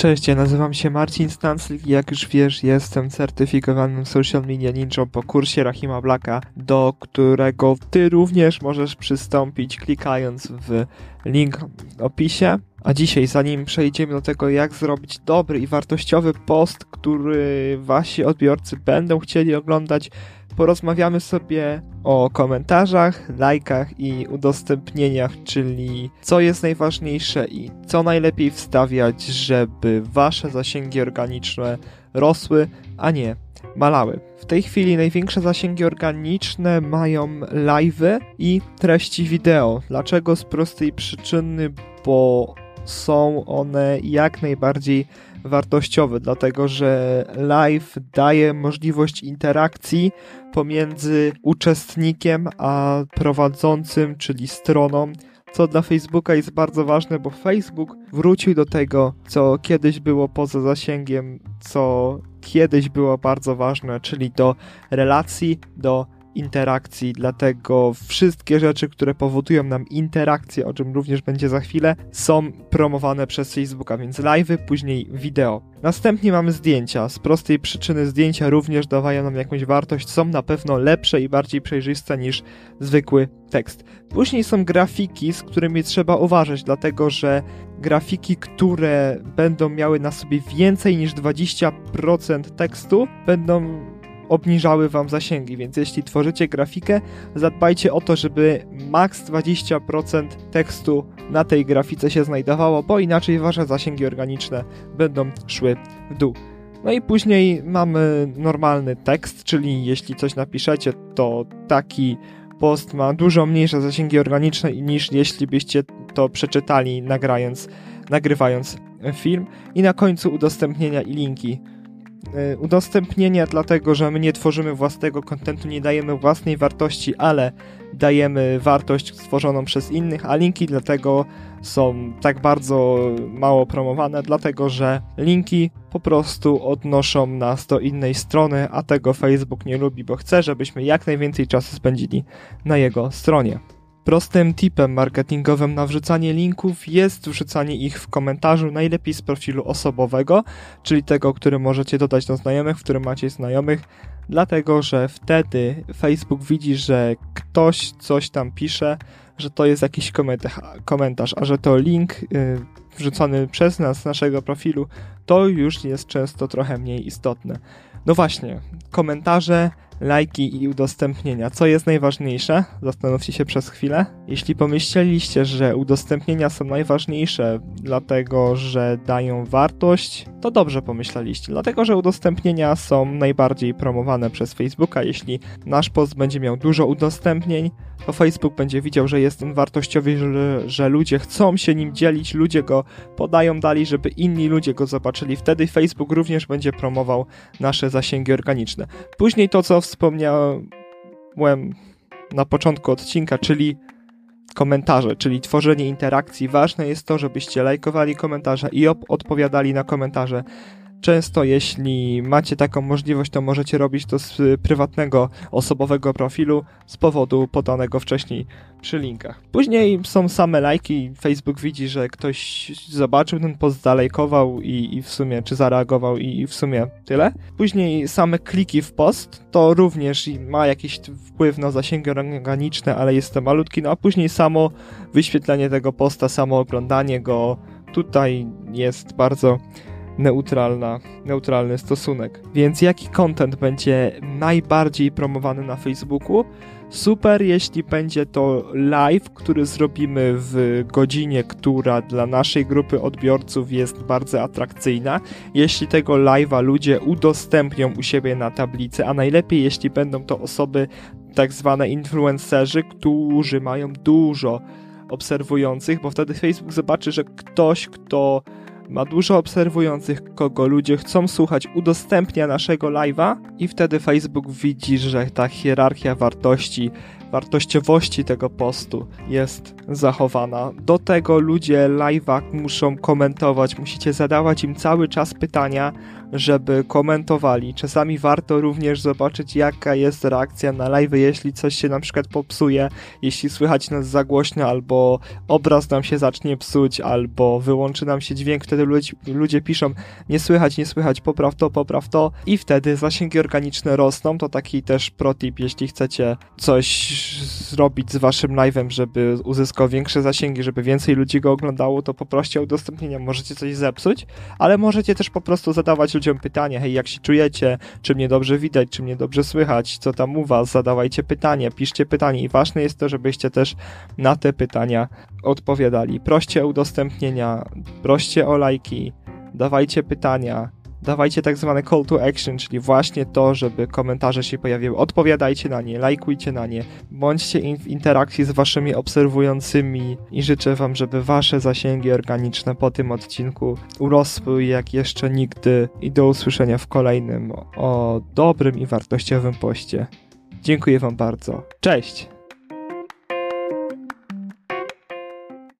Cześć, ja nazywam się Marcin Stanclik i jak już wiesz, jestem certyfikowanym social media ninja po kursie Rahima Blacka, do którego ty również możesz przystąpić klikając w link w opisie. A dzisiaj, zanim przejdziemy do tego, jak zrobić dobry i wartościowy post, który wasi odbiorcy będą chcieli oglądać, porozmawiamy sobie o komentarzach, lajkach i udostępnieniach, czyli co jest najważniejsze i co najlepiej wstawiać, żeby wasze zasięgi organiczne rosły, a nie malały. W tej chwili największe zasięgi organiczne mają live'y i treści wideo. Dlaczego? Z prostej przyczyny, bo są one jak najbardziej wartościowe, dlatego że live daje możliwość interakcji pomiędzy uczestnikiem a prowadzącym, czyli stroną, co dla Facebooka jest bardzo ważne, bo Facebook wrócił do tego, co kiedyś było poza zasięgiem, co kiedyś było bardzo ważne, czyli do relacji, do interakcji, dlatego wszystkie rzeczy, które powodują nam interakcję, o czym również będzie za chwilę, są promowane przez Facebooka, więc live'y, później wideo. Następnie mamy zdjęcia. Z prostej przyczyny zdjęcia również dawają nam jakąś wartość, są na pewno lepsze i bardziej przejrzyste niż zwykły tekst. Później są grafiki, z którymi trzeba uważać, dlatego że grafiki, które będą miały na sobie więcej niż 20% tekstu, będą obniżały wam zasięgi, więc jeśli tworzycie grafikę, zadbajcie o to, żeby maks 20% tekstu na tej grafice się znajdowało, bo inaczej wasze zasięgi organiczne będą szły w dół. No i później mamy normalny tekst, czyli jeśli coś napiszecie, to taki post ma dużo mniejsze zasięgi organiczne niż jeśli byście to przeczytali nagrając, nagrywając film. I na końcu udostępnienia i linki. E, udostępnienia, dlatego że my nie tworzymy własnego kontentu, nie dajemy własnej wartości, ale dajemy wartość stworzoną przez innych, a linki dlatego są tak bardzo mało promowane, dlatego że linki po prostu odnoszą nas do innej strony, a tego Facebook nie lubi, bo chce, żebyśmy jak najwięcej czasu spędzili na jego stronie. Prostym tipem marketingowym na wrzucanie linków jest wrzucanie ich w komentarzu, najlepiej z profilu osobowego, czyli tego, który możecie dodać do znajomych, w którym macie znajomych, dlatego że wtedy Facebook widzi, że ktoś coś tam pisze, że to jest jakiś komentarz, a że to link yy, wrzucony przez nas z naszego profilu, to już jest często trochę mniej istotne. No właśnie, komentarze lajki i udostępnienia. Co jest najważniejsze? Zastanówcie się przez chwilę. Jeśli pomyśleliście, że udostępnienia są najważniejsze, dlatego że dają wartość, to dobrze pomyśleliście, dlatego że udostępnienia są najbardziej promowane przez Facebooka. Jeśli nasz post będzie miał dużo udostępnień, to Facebook będzie widział, że jest on wartościowy, że, że ludzie chcą się nim dzielić, ludzie go podają dalej, żeby inni ludzie go zobaczyli. Wtedy Facebook również będzie promował nasze zasięgi organiczne. Później to, co wspomniałem na początku odcinka, czyli komentarze, czyli tworzenie interakcji. Ważne jest to, żebyście lajkowali komentarze i odpowiadali na komentarze. Często, jeśli macie taką możliwość, to możecie robić to z prywatnego, osobowego profilu z powodu podanego wcześniej przy linkach. Później są same lajki. Facebook widzi, że ktoś zobaczył ten post, zalajkował i, i w sumie, czy zareagował i, i w sumie tyle. Później same kliki w post to również ma jakiś wpływ na zasięgi organiczne, ale jest to malutki. No a później samo wyświetlenie tego posta, samo oglądanie go tutaj jest bardzo neutralna, neutralny stosunek. Więc jaki content będzie najbardziej promowany na Facebooku? Super, jeśli będzie to live, który zrobimy w godzinie, która dla naszej grupy odbiorców jest bardzo atrakcyjna. Jeśli tego live'a ludzie udostępnią u siebie na tablicy, a najlepiej jeśli będą to osoby tak zwane influencerzy, którzy mają dużo obserwujących, bo wtedy Facebook zobaczy, że ktoś, kto ma dużo obserwujących, kogo ludzie chcą słuchać, udostępnia naszego live'a i wtedy Facebook widzi, że ta hierarchia wartości, wartościowości tego postu jest zachowana. Do tego ludzie live'a muszą komentować, musicie zadawać im cały czas pytania, żeby komentowali. Czasami warto również zobaczyć, jaka jest reakcja na live, jeśli coś się na przykład popsuje, jeśli słychać nas za głośno, albo obraz nam się zacznie psuć, albo wyłączy nam się dźwięk, wtedy ludzie, ludzie piszą nie słychać, nie słychać, popraw to, popraw to i wtedy zasięgi organiczne rosną. To taki też protip, jeśli chcecie coś zrobić z waszym live'em, żeby uzyskał większe zasięgi, żeby więcej ludzi go oglądało, to poproście o udostępnienia. Możecie coś zepsuć, ale możecie też po prostu zadawać ludziom pytania, hej, jak się czujecie, czy mnie dobrze widać, czy mnie dobrze słychać, co tam u was, zadawajcie pytania, piszcie pytanie. I ważne jest to, żebyście też na te pytania odpowiadali. Proście o udostępnienia, proście o lajki, dawajcie pytania, dawajcie tak zwane call to action, czyli właśnie to, żeby komentarze się pojawiły. Odpowiadajcie na nie, lajkujcie na nie, bądźcie w interakcji z waszymi obserwującymi i życzę wam, żeby wasze zasięgi organiczne po tym odcinku urosły jak jeszcze nigdy i do usłyszenia w kolejnym o dobrym i wartościowym poście. Dziękuję wam bardzo. Cześć!